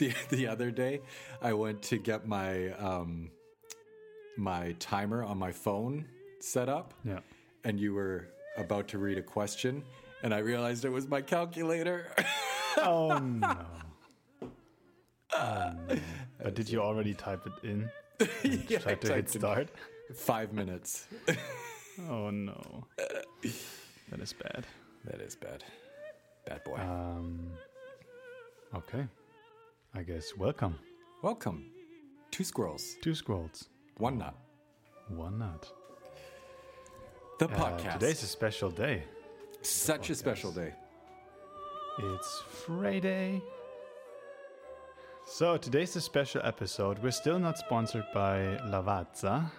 the the other day, I went to get my um, my timer on my phone set up. Yeah. And you were about to read a question, and I realized it was my calculator. Oh no. Oh. But did you already type it in? yeah, Try to hit start. Five minutes. Oh no. That is bad. that is bad. Bad boy. Um. Okay. I guess welcome. Welcome. Two squirrels, Two scrolls, one nut. one nut. The Uh, podcast. today's a special day. Such a special day. It's Friday. So today's a special episode. We're still not sponsored by Lavazza.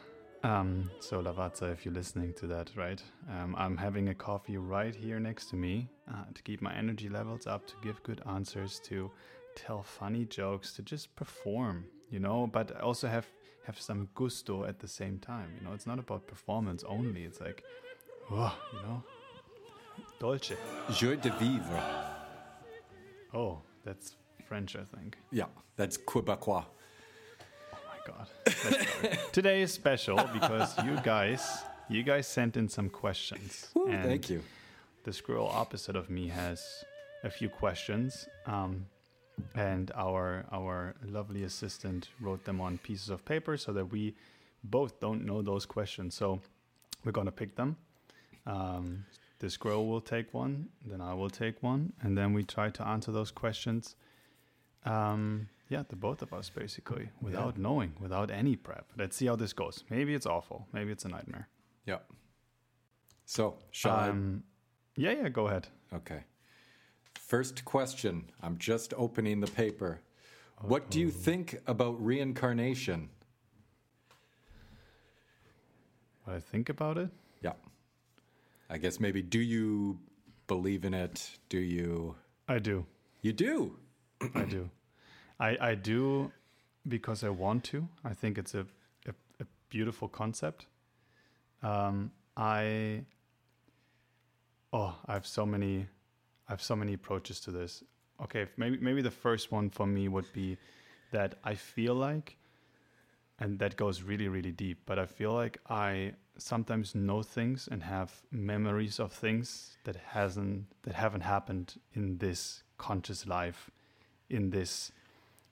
Um, so Lavazza, if you're listening to that, right? Um, I'm having a coffee right here next to me uh, to keep my energy levels up, to give good answers, to tell funny jokes, to just perform, you know. But also have have some gusto at the same time. You know, it's not about performance only. It's like, oh, you know, dolce. Joie de vivre. Oh, that's French, I think. Yeah, that's Quebecois. Oh my god. Today is special because you guys, you guys sent in some questions. And thank you. The squirrel opposite of me has a few questions, um, and our our lovely assistant wrote them on pieces of paper so that we both don't know those questions. So we're gonna pick them. Um, the squirrel will take one, then I will take one, and then we try to answer those questions. Um, yeah, the both of us basically, without knowing, without any prep. Let's see how this goes. Maybe it's awful. Maybe it's a nightmare. Yeah. So, shall Um, yeah, yeah, go ahead. Okay. First question. I'm just opening the paper. What do you think about reincarnation? What I think about it? Yeah. I guess maybe do you believe in it? Do you I do. You do. I do. I, I do because I want to. I think it's a, a, a beautiful concept. Um, I oh, I have so many I have so many approaches to this. Okay, maybe maybe the first one for me would be that I feel like and that goes really really deep, but I feel like I sometimes know things and have memories of things that hasn't that haven't happened in this conscious life in this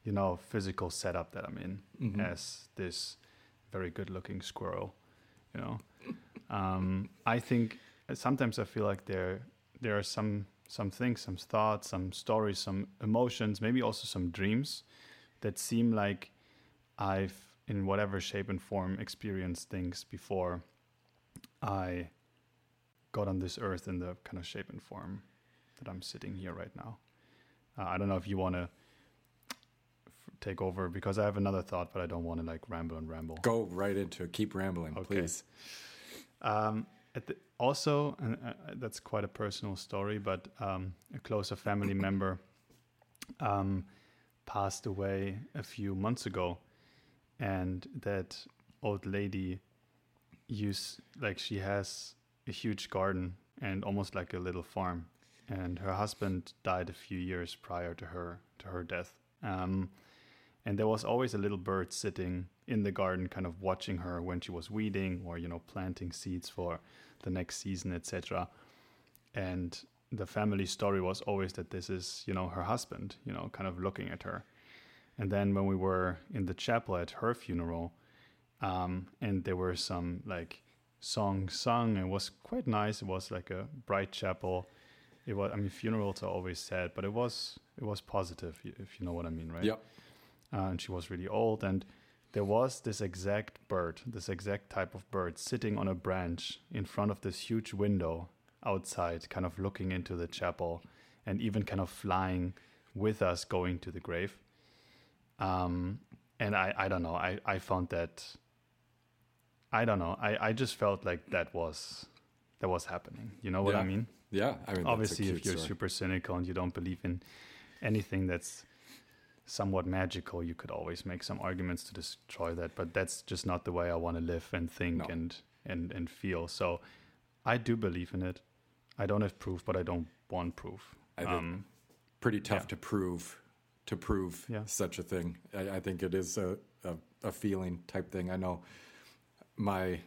you know physical setup that I'm in as this very good looking squirrel you know um, I think sometimes I feel like there there are some some things some thoughts some stories some emotions maybe also some dreams that seem like I've in whatever shape and form experienced things before I got on this earth in the kind of shape and form that I'm sitting here right now. Uh, I don't know if you want to f- take over because I have another thought, but I don't want to like ramble and ramble. Go right into it. Keep rambling, please. Um, the, also, and uh, that's quite a personal story, but um, a closer family member um, passed away a few months ago, and that old lady use like she has a huge garden and almost like a little farm, and her husband died a few years prior to her to her death. Um, and there was always a little bird sitting in the garden kind of watching her when she was weeding or you know planting seeds for the next season etc and the family story was always that this is you know her husband you know kind of looking at her. And then when we were in the chapel at her funeral um, and there were some like songs sung it was quite nice. It was like a bright chapel. It was i mean funerals are always sad but it was it was positive if you know what i mean right? Yep. Uh, and she was really old and there was this exact bird this exact type of bird sitting on a branch in front of this huge window outside kind of looking into the chapel and even kind of flying with us going to the grave um, and I, I don't know I, I found that i don't know I, I just felt like that was that was happening you know what i mean Yeah. I mean, obviously if you're story. super cynical and you don't believe in anything that's somewhat magical you could always make some arguments to destroy that but that's just not the way i want to live and think No. and and and feel so i do believe in it i don't have proof but i don't want proof I think um pretty tough yeah. to prove to prove Yeah. such a thing. I, I think it is a, a, a feeling type thing. I know my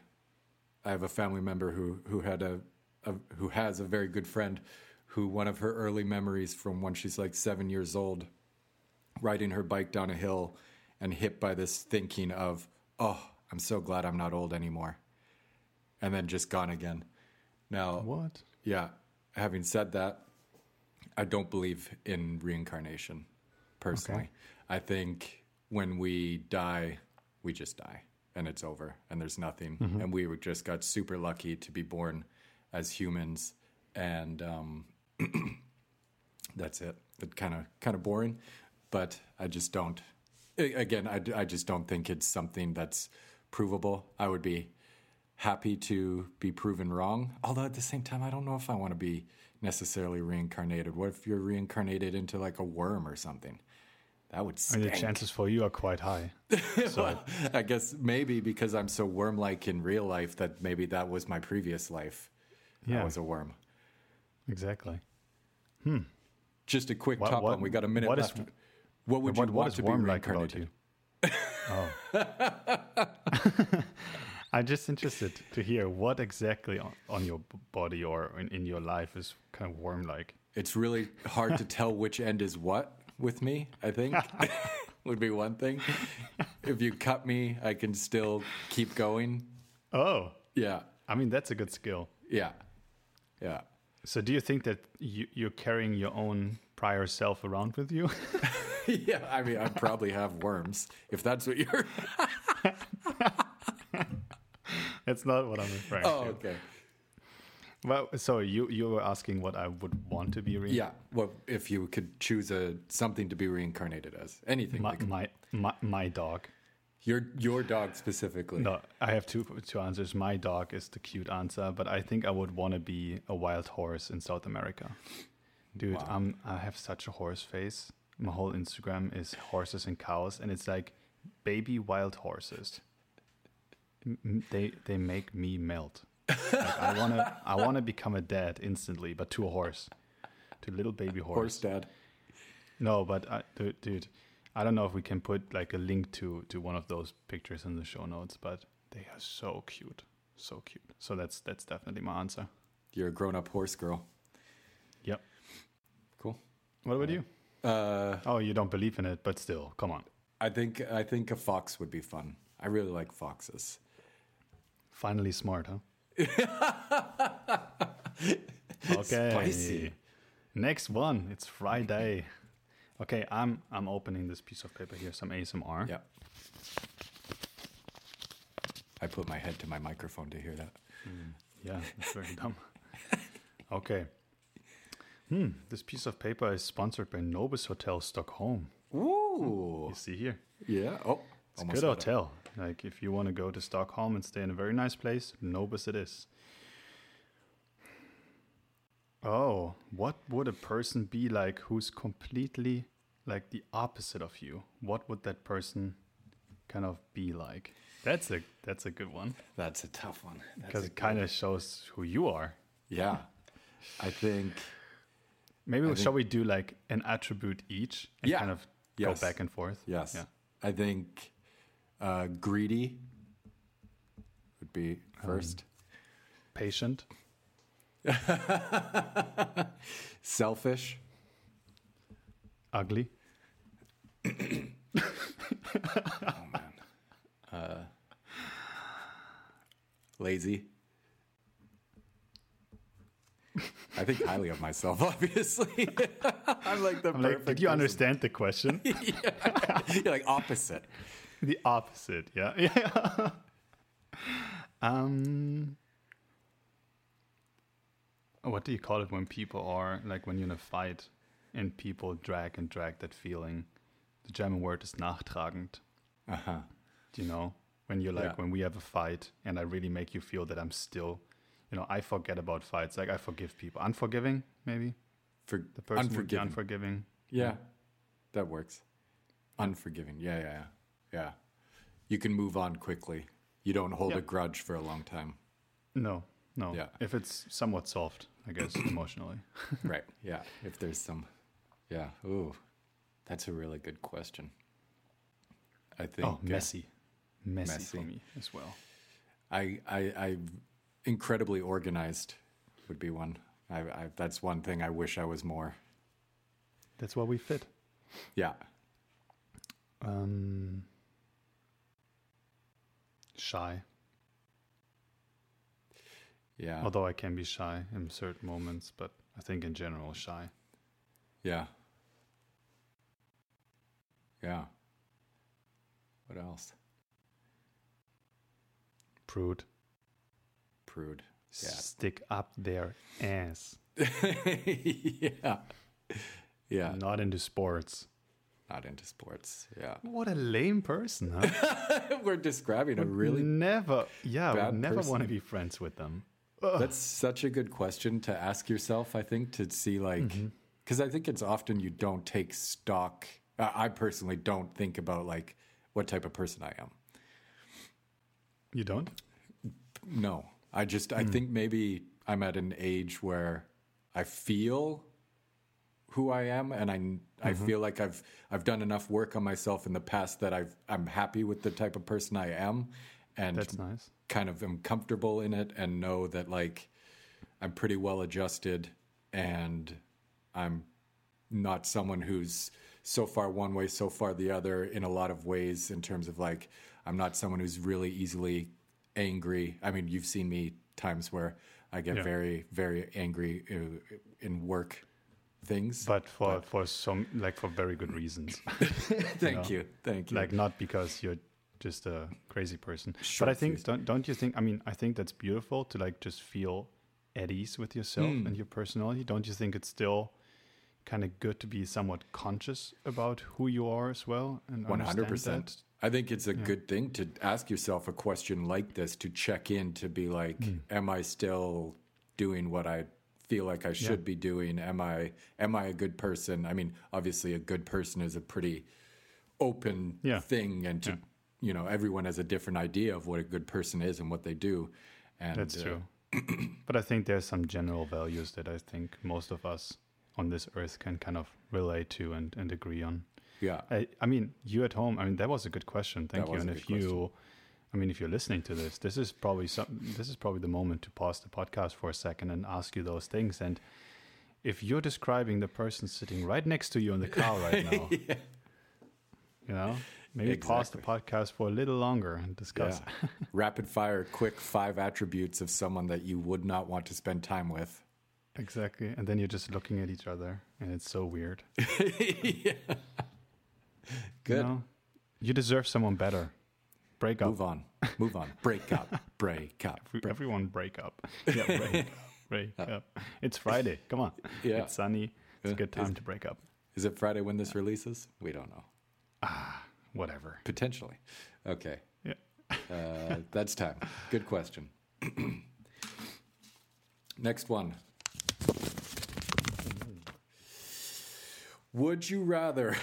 I have a family member who who had a, a who has a very good friend who one of her early memories from when she's like seven years old, riding her bike down a hill and hit by this thinking of, oh, I'm so glad I'm not old anymore. And then just gone again. Now What? yeah. Having said that, I don't believe in reincarnation personally. I think when we die, we just die and it's over and there's nothing. And we just got super lucky to be born as humans. And um, that's it. It kind of kind of boring, but I just don't. Again, I, I just don't think it's something that's provable. I would be happy to be proven wrong. Although at the same time, I don't know if I want to be necessarily reincarnated. What if you're reincarnated into like a worm or something? That would I stink. the chances for you are quite high. So Well, I guess maybe because I'm so worm-like in real life that maybe that was my previous life. I Yeah. was a worm. exactly. Hmm. Just a quick What- top what- on. We got a minute what is- left. What would what, you want to be warm like about you? oh. I'm just interested to hear what exactly on, on your body or in, in your life is kind of warm like. It's really hard to tell which end is what with me, I think. would be one thing. If you cut me, I can still keep going. Oh, Yeah. I mean, that's a good skill. Yeah. Yeah. So, do you think that you, you're carrying your own prior self around with you? yeah. I mean, I probably have worms if that's what you're. that's not what I'm referring Oh, to. okay. Well, so you you were asking what I would want to be re- Yeah. Well, if you could choose a something to be reincarnated as anything, my, like my my my dog. your your dog specifically. No, I have two two answers. My dog is the cute answer, but I think I would want to be a wild horse in South America. Dude, Wow. I'm I have such a horse face. My whole Instagram is horses and cows, and it's like baby wild horses. They they make me melt. Like, I wanna I wanna become a dad instantly, but to a horse, to a little baby horse. Horse dad. No, but I, dude, dude, I don't know if we can put like a link to to one of those pictures in the show notes, but they are so cute, so cute. So that's that's definitely my answer. You're a grown up horse girl. Yep. Cool. What about you? Uh, Oh, you don't believe in it, but still, come on. I think I think a fox would be fun. I really like foxes. Finally smart, huh? okay. Spicy. Next one. It's Friday. Okay, I'm I'm opening this piece of paper here. Some ASMR. Yeah. I put my head to my microphone to hear that. Yeah, that's very dumb. Okay. Hmm, this piece of paper is sponsored by Nobis Hotel Stockholm. Ooh. You see here. Yeah. Oh. It's a good got it. hotel. Like if you want to go to Stockholm and stay in a very nice place, Nobis it is. Oh, what would a person be like who's completely like the opposite of you? What would that person kind of be like? That's a that's a good one That's a tough one. That's because it kind of shows who you are. Yeah. I think Maybe I shall we do like an attribute each and Yeah. kind of Yes. go back and forth? yes. Yeah. I think uh, greedy would be first. Patient, Selfish. ugly, Oh man. Uh, lazy. I think highly of myself, obviously. I'm like the I'm like, perfect. did you person. understand the question? You're like opposite. the opposite, yeah. Yeah. um what do you call it when people are like when you're in a fight and people drag and drag that feeling? The German word is nachtragend. Uh huh. Do you know? When you're like Yeah. when we have a fight and I really make you feel that I'm still you know, I forget about fights. Like I forgive people. Unforgiving, maybe? For The person unforgiving. unforgiving. yeah, that works. Unforgiving. Yeah, yeah, yeah. Yeah. You can move on quickly. You don't hold Yeah. a grudge for a long time. No, no. Yeah. If it's somewhat soft, I guess, emotionally. right. Yeah. If there's some. Yeah. Ooh. That's a really good question. I think Oh, uh, messy. messy, messy. for me as well. I, I, I, incredibly organized would be one. I, I, that's one thing I wish I was more. That's why we fit. Yeah, Um, shy. yeah, Although I can be shy in certain moments, but I think in general shy. yeah, yeah. What else? Prude. Prude. Yeah. Stick up their ass. yeah, yeah. Not into sports. Not into sports. Yeah, What a lame person, huh? we're describing a really. never, yeah, would never want to be friends with them. That's such a good question to ask yourself. I think to see like, Mm-hmm. because I think it's often you don't take stock. I personally don't think about like what type of person I am. You don't? No, I just Hmm. I think maybe I'm at an age where I feel who I am, and I I Mm-hmm. feel like I've I've done enough work on myself in the past that I've I'm happy with the type of person I am, and That's nice. kind of am comfortable in it, and know that like I'm pretty well adjusted, and I'm not someone who's so far one way, so far the other in a lot of ways in terms of like I'm not someone who's really easily angry. I mean, you've seen me times where I get yeah. very, very angry uh, in work things. But for but for some like for very good reasons. thank you, know? you, thank you. Like not because you're just a crazy person. Sure, but I think don't don't you think? I mean, I think that's beautiful to like just feel at ease with yourself mm. and your personality. Don't you think it's still kind of good to be somewhat conscious about who you are as well and 100% I think it's a good thing to ask yourself a question like this to check in to be like, Hmm. am I still doing what I feel like I should be doing? Am I am I a good person? I mean, obviously, a good person is a pretty open Yeah. thing, and to you know, everyone has a different idea of what a good person is and what they do. And That's uh, true. but I think there's some general values that I think most of us on this earth can kind of relate to and, and agree on. Yeah, I, I mean, you at home. I mean, that was a good question. Thank That you. And if you, I mean, if you're listening to this, this is probably some. This is probably the moment to pause the podcast for a second and ask you those things. And if you're describing the person sitting right next to you in the car right now, you know, maybe pause the podcast for a little longer and discuss. yeah. Rapid fire, quick five attributes of someone that you would not want to spend time with. Exactly. And then you're just looking at each other, and it's so weird. yeah. Good. You, know? you deserve someone better. Break up. Move on. Move on. Break up. Break up. Every- Break- Everyone break up. Yeah, break up. Break up. It's Friday. Come on. Yeah. It's sunny. It's a good time Is- to break up. Is it Friday when this releases? We don't know. Ah, whatever. Potentially. Okay. Yeah. Uh, that's time. Good question. Next one. Would you rather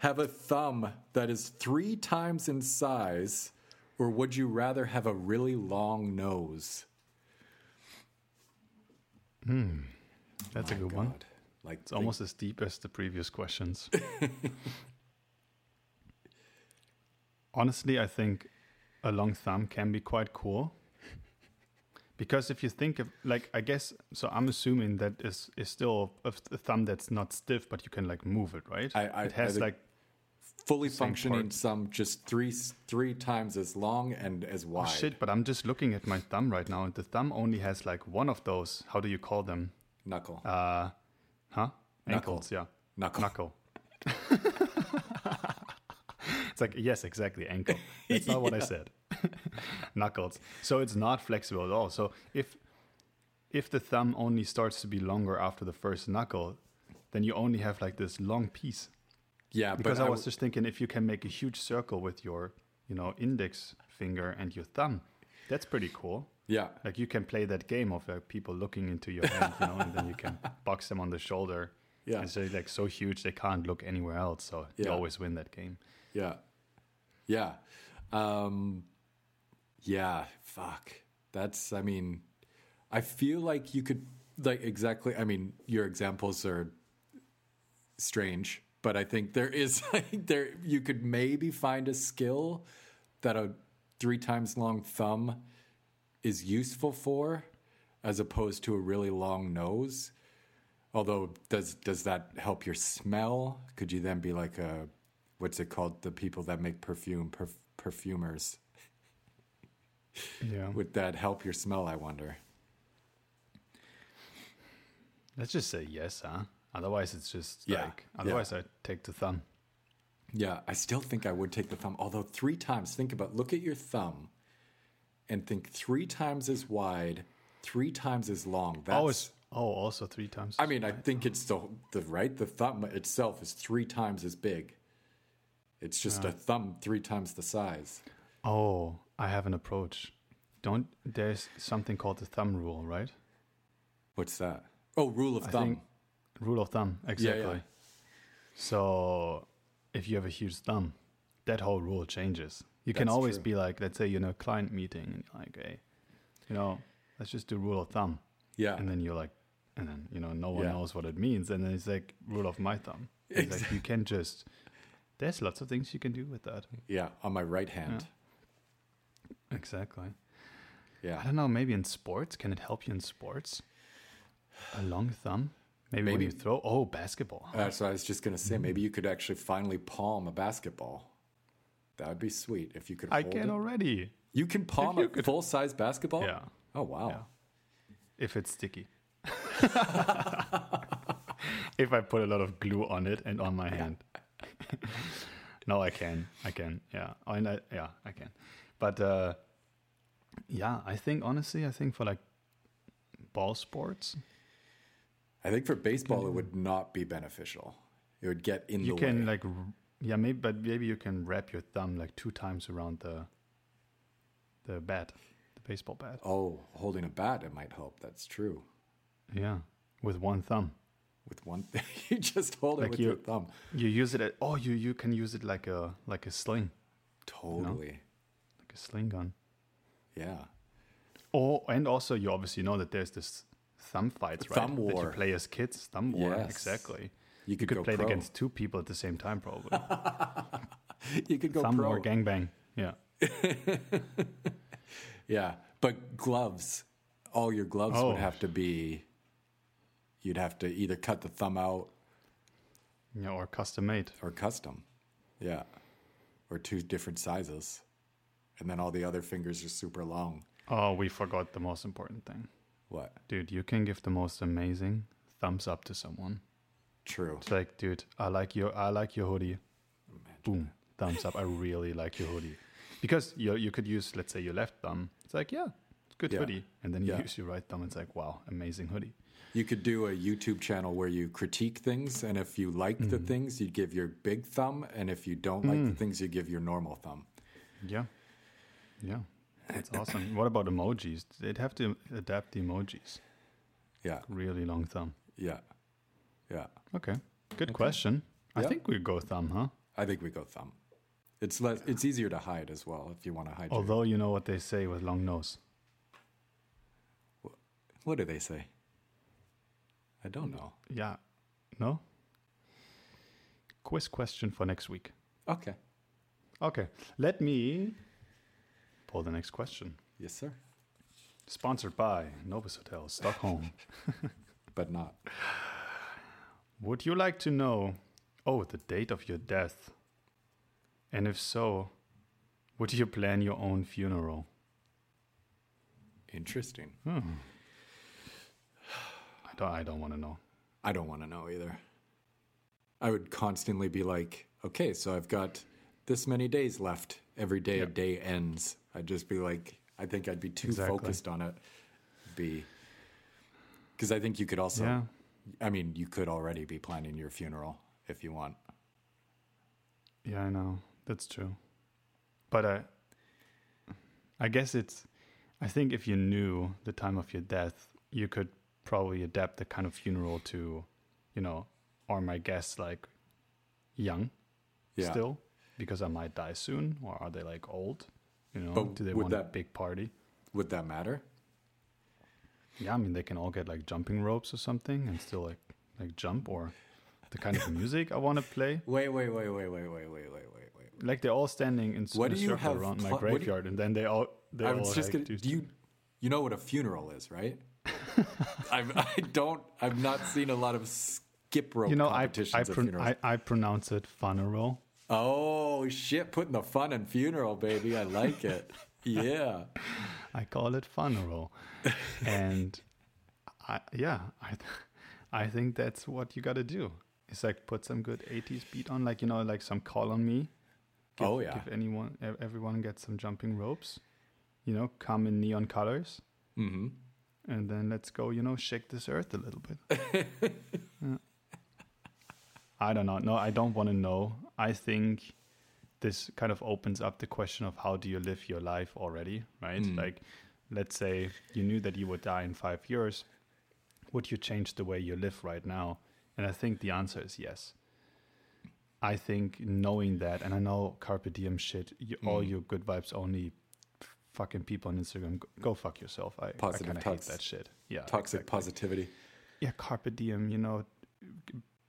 have a thumb that is three times in size, or would you rather have a really long nose? Hmm. That's a My good one. Like It's almost as deep as the previous questions. Honestly, I think a long thumb can be quite cool. Because if you think of like I guess so I'm assuming that is is still a, a thumb that's not stiff but you can like move it, right? I- I- it has I like fully same functioning. part. Some just three three times as long and as wide. Oh, shit, but I'm just looking at my thumb right now and the thumb only has like one of those. How do you call them? Knuckle. Uh huh? Knuckle. Ankles, yeah. Knuckle. Knuckle. it's like yes, exactly, ankle. That's not what I said. Knuckles. So it's not flexible at all. So if if the thumb only starts to be longer after the first knuckle, then you only have like this long piece. Yeah, Because but I was just thinking if you can make a huge circle with your, you know, index finger and your thumb, that's pretty cool. yeah, Like you can play that game of like people looking into your hand, you know, and then you can box them on the shoulder. Yeah. And so like so huge they can't look anywhere else. So you always win that game. yeah, yeah, um, yeah. Fuck. That's. I mean, I feel like you could like exactly. I mean, your examples are strange, but I think there is like there you could maybe find a skill that a three times long thumb is useful for, as opposed to a really long nose. Although, does does that help your smell? Could you then be like a what's it called? The people that make perfume, perf- perfumers. Yeah. Would that help your smell? I wonder. Let's just say yes, huh? Otherwise, it's just Yeah, like. Otherwise, I take the thumb. Yeah, I still think I would take the thumb. Although three times, think about look at your thumb, and think three times as wide, three times as long. That's, oh, oh, also three times. I mean, I think it's the the right. The thumb itself is three times as big. It's just a thumb three times the size. oh, I have an approach. Don't there's something called the thumb rule, right? What's that? Oh, rule of I thumb. Rule of thumb yeah. exactly. So if you have a huge thumb, that whole rule changes. You can always true. be like, let's say you're in a client meeting, and you're like, hey, you know, let's just do rule of thumb, yeah, and then you're like, and then you know, no one Yeah. knows what it means, and then it's like rule of my thumb. It's like you can just. There's lots of things you can do with that. yeah. On my right hand. Exactly. Yeah, I don't know. Maybe in sports, can it help you in sports? A long thumb. Maybe, when Maybe. you throw. Oh, basketball. that's what I was just gonna say. Maybe you could actually finally palm a basketball. That would be sweet if you could. I can it. already. You can palm you a could- full size basketball. Yeah. Oh wow. Yeah. If it's sticky. if I put a lot of glue on it and on my hand. no, I can. I can. Yeah. I, yeah, I can. But uh, yeah, I think honestly, I think for like ball sports, I think for baseball it would not be beneficial. It would get in your you the can way. like, yeah, maybe, but maybe you can wrap your thumb like two times around the the bat, the baseball bat. oh, holding a bat it might help. That's true. Yeah, with one thumb. With one, you just hold it Like with you- your thumb. You use it at oh you you can use it like a like a sling, Totally. like a sling gun. Yeah. Oh, and also you obviously know that there's this thumb fights, right? Thumb war. That you play as kids, thumb war. Yes. Exactly. You You could, could play pro. it against two people at the same time, probably. You could go thumb pro. war, gangbang. Yeah. Yeah, but gloves. All your gloves Oh. would have to be. You'd have to either cut the thumb out Yeah, or custom made. or custom. Yeah, or two different sizes, and then all the other fingers are super long. Oh, we forgot the most important thing. What? Dude, you can give the most amazing thumbs up to someone. True. It's like, dude, I like your I like your hoodie. Boom, thumbs up. I really like your hoodie. Because you you could use, let's say, your left thumb. It's like, yeah, it's good Yeah. hoodie. And then you Yeah. use your right thumb. It's like, wow, amazing hoodie. You could do a YouTube channel where you critique things, and if you like Mm. the things, you'd give your big thumb, and if you don't like the things, you give your normal thumb. Yeah, yeah, that's awesome. What about emojis? They'd have to adapt the emojis. Yeah, Really long thumb. yeah, yeah. Okay, good question. I think we go thumb, huh? I think we go thumb. It's less. It's easier to hide as well if you want to hide. your- Although you know what they say with long nose. what do they say? I don't know. Yeah, no. Quiz question for next week. Okay. Okay, let me pull the next question. Yes, sir. Sponsored by Nobis Hotel, Stockholm. But not. Would you like to know, oh, the date of your death? And if so, would you plan your own funeral? Interesting. Hmm. I don't. I don't want to know. I don't want to know either. I would constantly be like, okay, so I've got this many days left. Every day a day ends. I'd just be like, I think I'd be too Exactly. focused on it. Be because I think you could also. yeah. I mean, you could already be planning your funeral if you want. Yeah, I know. That's true. But I I guess it's I think if you knew the time of your death, you could probably adapt the kind of funeral to, you know, are my guests like young Yeah. still because I might die soon or are they like old? You know, But do they would want a that- big party? Would that matter? Yeah, I mean they can all get like jumping ropes or something and still like like jump or the kind of music I want to play. Wait, wait, wait, wait, wait, wait, wait, wait, wait, wait. Like they're all standing in, What in a you circle have around my pl- what do you- graveyard, and then they all they I all was just like, gonna. do- Do you, you know what a funeral is, right? I'm, I don't. I've not seen a lot of skip rope you know I I, at pron- funerals. I I pronounce it funeral. Oh shit! Putting the fun in funeral, baby. I like it. yeah. I call it funeral, and I yeah I I think that's what you got to do. It's like put some good '80s beat on, like you know, like some call on me. Give, Oh, yeah. Give anyone, everyone get some jumping ropes. You know, come in neon colors, Mm-hmm. and then let's go. You know, shake this earth a little bit. Yeah. I don't know. No, I don't want to know. I think this kind of opens up the question of how do you live your life already, right? Mm. Like, let's say you knew that you would die in five years. Would you change the way you live right now? And I think the answer is yes. I think knowing that, and I know carpe diem shit, you, all Mm. your good vibes only fucking people on Instagram, go, go fuck yourself. I, I kind of hate that shit. Yeah. Toxic exactly positivity. yeah, carpe diem, you know,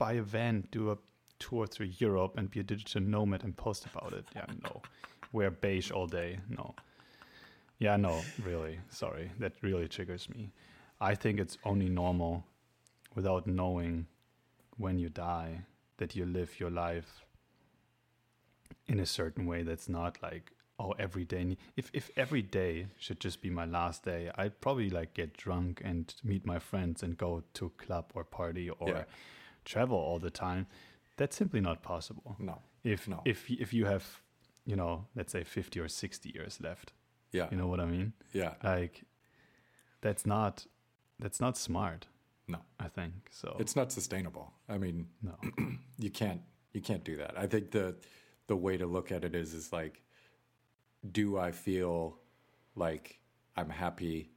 buy a van, do a tour through Europe and be a digital nomad and post about it. Yeah, no. Wear beige all day. No. Yeah, no, really. Sorry. That really triggers me. I think it's only normal without knowing when you die that you live your life in a certain way that's not like oh every day if if every day should just be my last day i'd probably like get drunk and meet my friends and go to a club or party or Yeah. Travel all the time that's simply not possible No. if No. if if you have you know let's say 50 or 60 years left Yeah. you know what i mean Yeah. like that's not that's not smart No. i think so It's not sustainable. I mean, no you can't you can't do that. I think the the way to look at it is is like do I feel like I'm happy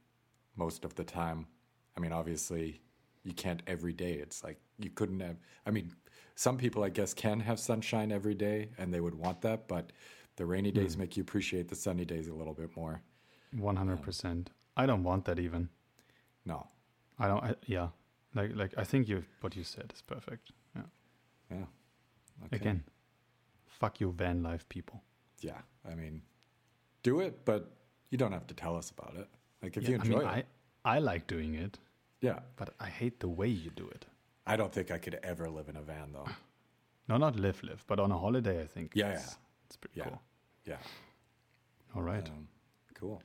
most of the time? I mean, obviously you can't every day. It's like you couldn't have I mean, some people I guess can have sunshine every day and they would want that, but the rainy days hmm. make you appreciate the sunny days a little bit more. 100% um, i don't want that even No. I don't. I, yeah, like like I think you what you said is perfect. Yeah. Yeah. Okay. Again, fuck you, van life people. Yeah. I mean, do it, but you don't have to tell us about it. Like if Yeah, you enjoy I mean, it. I I like doing it, yeah. but I hate the way you do it. I don't think I could ever live in a van though. No, not live live, but on a holiday, I think. Yeah, it's, yeah. it's pretty Yeah. cool. Yeah. All right, Um, cool.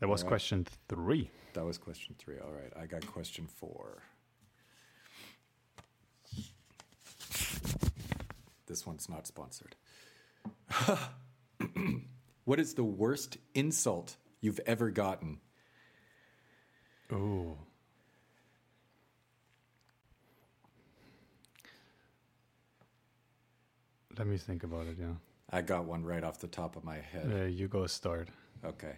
that was right. question three. That was question three. All right. I got question four. This one's not sponsored. what is the worst insult you've ever gotten? Oh. Let me think about it. Yeah, I got one right off the top of my head. uh, you go start. Okay.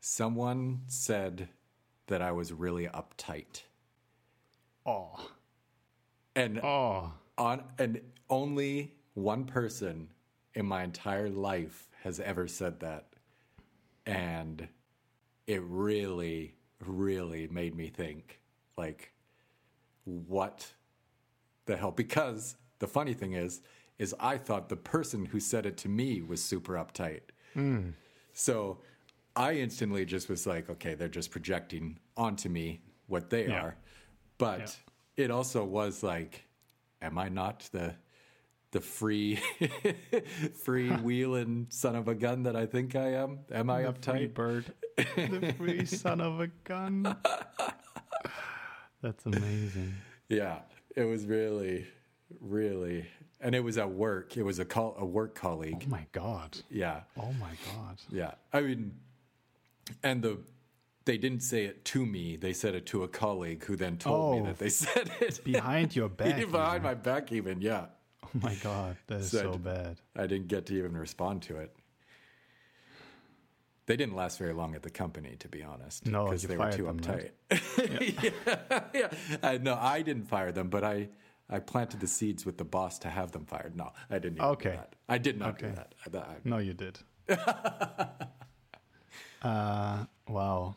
Someone said that I was really uptight. Oh, And oh, on and only one person in my entire life has ever said that and it really really made me think like what the hell because the funny thing is is i thought the person who said it to me was super uptight so i instantly just was like okay they're just projecting onto me what they Yeah. are but it also was like am i not the the free free wheeling son of a gun that i think i am am i the free uptight bird, the free son of a gun. That's amazing. yeah it was really really and it was at work it was a call a work colleague Oh my god. yeah Oh my god. Yeah, I mean, and the they didn't say it to me; they said it to a colleague who then told me Oh. that they said it Behind your back. behind even. my back. Even yeah, Oh my god, that is So so d- bad. I didn't get to even respond to it. They didn't last very long at the company, to be honest. No, because they were too them, uptight. right? yeah, yeah. I, no, I didn't fire them, but I. I planted the seeds with the boss to have them fired. No, I didn't. Even Okay. Do that. I did not do that. I- that- No, you did. uh, wow.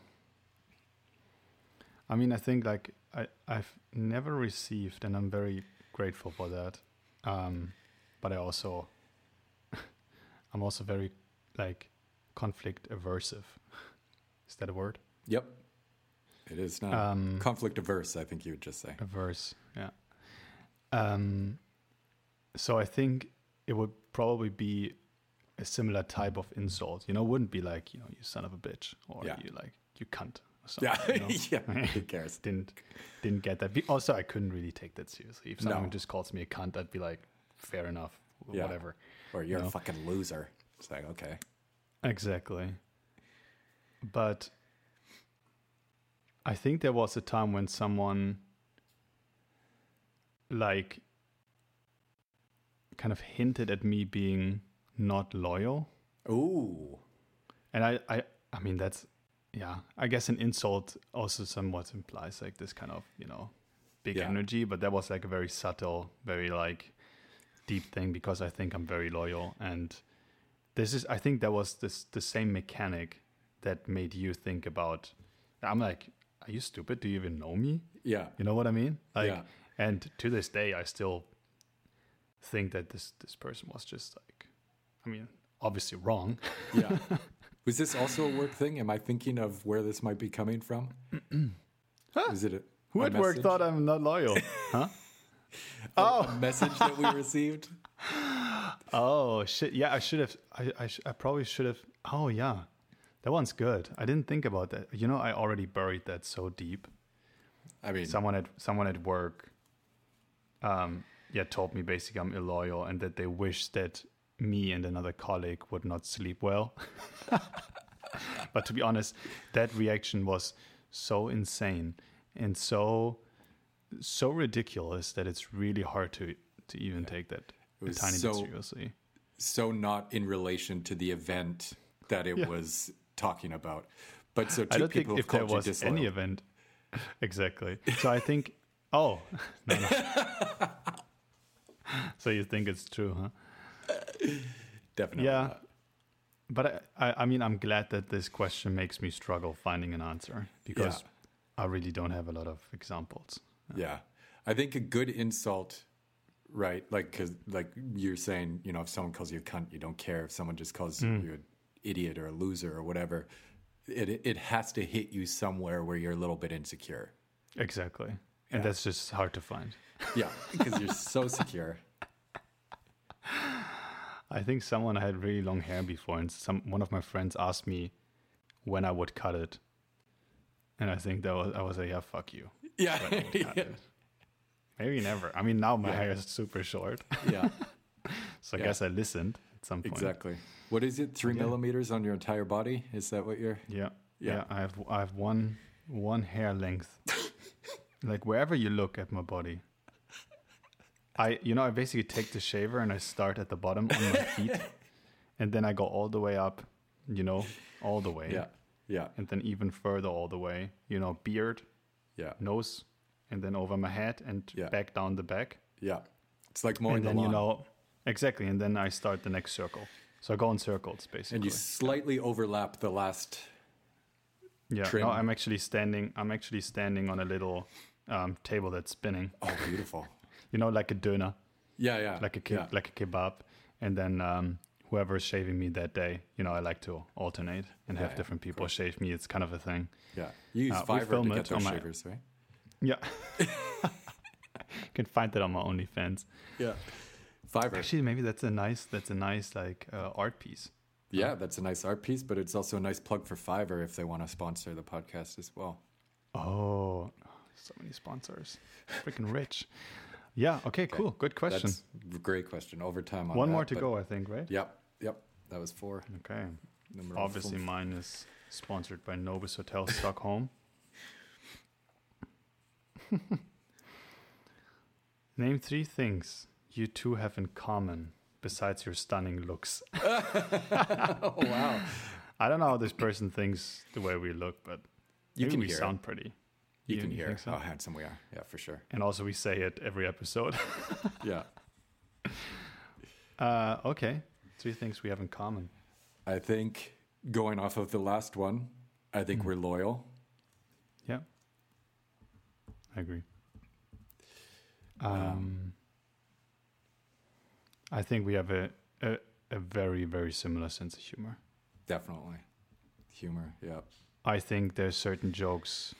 I mean, I think like I I've never received, and I'm very grateful for that. Um, but I also, I'm also very like conflict aversive. Is that a word? Yep. It is not Um, conflict averse. I think you would just say. averse, yeah. Um, so I think it would probably be a similar type of insult. You know, wouldn't be like you know you son of a bitch or Yeah. you like you cunt. Or something, Yeah, you know? yeah. Who cares? didn't didn't get that. Also, I couldn't really take that seriously. If someone No. just calls me a cunt, I'd be like, fair enough, Yeah. whatever. Or you're No. a fucking loser. It's like okay. Exactly. But I think there was a time when someone like kind of hinted at me being not loyal. Ooh. And I, I I mean that's yeah, I guess an insult also somewhat implies like this kind of, you know, big Yeah. energy, but that was like a very subtle, very like deep thing because I think I'm very loyal and this is I think that was this the same mechanic that made you think about I'm like, are you stupid? Do you even know me? Yeah. You know what I mean? Like Yeah. And to this day I still think that this this person was just like I mean, obviously wrong. Yeah. Was this also a work thing? Am I thinking of where this might be coming from? Is it a, Who a at work thought I'm not loyal? huh? a oh. message that we received? Oh shit! Yeah, I should have. I I, sh- I probably should have. Oh yeah, that one's good. I didn't think about that. You know, I already buried that so deep. I mean, Someone at someone at work, um, yeah, told me basically I'm illoyal and that they wish that me and another colleague would not sleep well. but to be honest, that reaction was so insane and so so ridiculous that it's really hard to to even take that a was tiny so- bit seriously. so not in relation to the event that it Yeah. was talking about. But so I don't think if there was disloyal. any event. Exactly. So I think. Oh, no, no. so you think it's true, huh? Definitely Yeah. not. But I, I, mean, I'm glad that this question makes me struggle finding an answer because I really don't have a lot of examples. Yeah. I think a good insult, right? Like, cause like you're saying, you know, if someone calls you a cunt, you don't care. If someone just calls Hmm. you an idiot or a loser or whatever, it it has to hit you somewhere where you're a little bit insecure. Exactly. And that's just hard to find. Yeah, because you're so secure. I think someone had really long hair before, and some one of my friends asked me when I would cut it, and I think that was I was like, yeah, fuck you. Yeah, When I would cut yeah. Maybe never. I mean, now my Yeah. hair is super short, yeah, so I Yeah. guess I listened at some point. exactly. What is it? Three millimeters on your entire body? Is that what you're? Yeah, Yeah. yeah. I have I have one one hair length, like wherever you look at my body. I you know I basically take the shaver and I start at the bottom on my feet, and then I go all the way up, you know, all the way, Yeah, yeah, and then even further all the way, you know, beard, yeah, nose, and then over my head and Yeah. back down the back, yeah. It's like more. and then the you know exactly, and then I start the next circle. So I go in circles basically. and you slightly overlap the last. Yeah, trim. no, I'm actually standing. I'm actually standing on a little um, table that's spinning. Oh, beautiful. You know, like a döner, Yeah, yeah, like a ke- yeah. like a kebab, and then um, whoever is shaving me that day, you know, I like to alternate and Yeah, have yeah, different people shave me. It's kind of a thing. Yeah, you use Uh, Fiverr to get those my- shavers, right? Yeah, you can find that on my OnlyFans. Yeah, Fiverr. Actually, maybe that's a nice that's a nice like uh, art piece. Yeah, that's a nice art piece, but it's also a nice plug for Fiverr if they want to sponsor the podcast as well. Oh, so many sponsors, freaking rich. Yeah. Okay. Cool. Good question. That's great question. Overtime on One that, more to go, I think. Right. Yep, yep. That was four. Okay. Number Obviously, four. mine is sponsored by Nobis Hotel Stockholm. Name three things you two have in common besides your stunning looks. oh wow, I don't know how this person thinks the way we look, but you can we sound pretty. You, you- can hear so? how handsome we are. Yeah, for sure. And also, we say it every episode. Yeah, uh, okay. Three things we have in common. I think going off of the last one, I think we're loyal. Yeah. I agree. Um, I think we have a, a a very very similar sense of humor. Definitely. Humor, yeah. I think there's certain jokes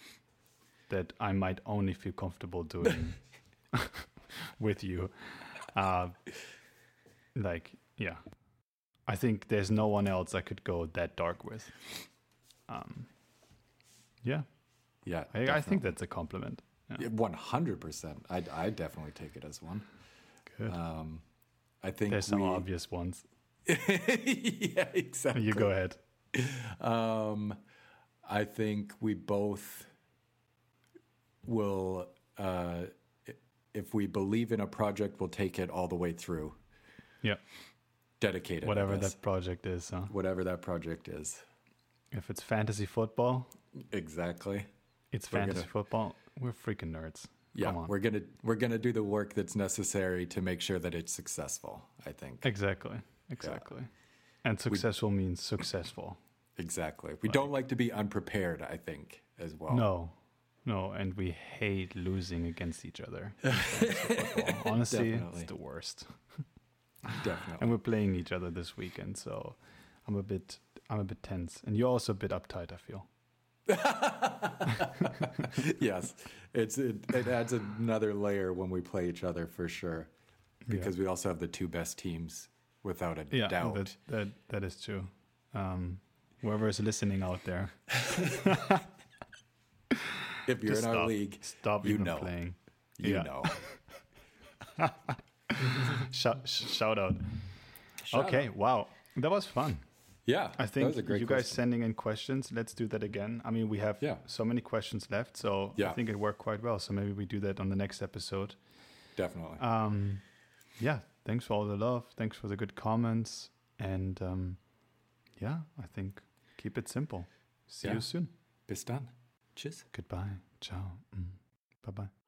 that I might only feel comfortable doing with you. Uh, like, yeah, I think there's no one else I could go that dark with. Um, yeah, Yeah. I, I think that's a compliment. One hundred percent. I I definitely take it as one. Good. Um, I think there's some we- obvious ones. yeah, exactly. You go ahead. Um, I think we both will, uh, if we believe in a project, we'll take it all the way through. Yeah. Dedicated. Whatever that project is. Huh? Whatever that project is. If it's fantasy football, Exactly. it's We're fantasy gonna- football. We're freaking nerds. Yeah, we're gonna we're gonna do the work that's necessary to make sure that it's successful. I think Exactly. Exactly. And successful means successful. exactly. We don't like to be unprepared. I think as well. No. No, and we hate losing against each other. in fantasy football. Honestly, Definitely. it's the worst. definitely. And we're playing each other this weekend, so I'm a bit I'm a bit tense. And you're also a bit uptight, I feel. yes, it's it, it adds another layer when we play each other for sure, because we also have the two best teams without a Yeah, doubt. that that that is true. Um whoever is listening out there, if you're in just our league, stop you even know. playing. you Yeah. know. Shout, shout out. Shout okay, out. wow. That was fun. Yeah, I think was a great you guys question. sending in questions. Let's do that again. I mean, we have Yeah. so many questions left, so I think it worked quite well. So maybe we do that on the next episode. definitely. Um, yeah, thanks for all the love. Thanks for the good comments, and um, yeah, I think keep it simple. See Yeah. you soon. Bis dann. Tschüss. Goodbye. Ciao. Mm. Bye bye.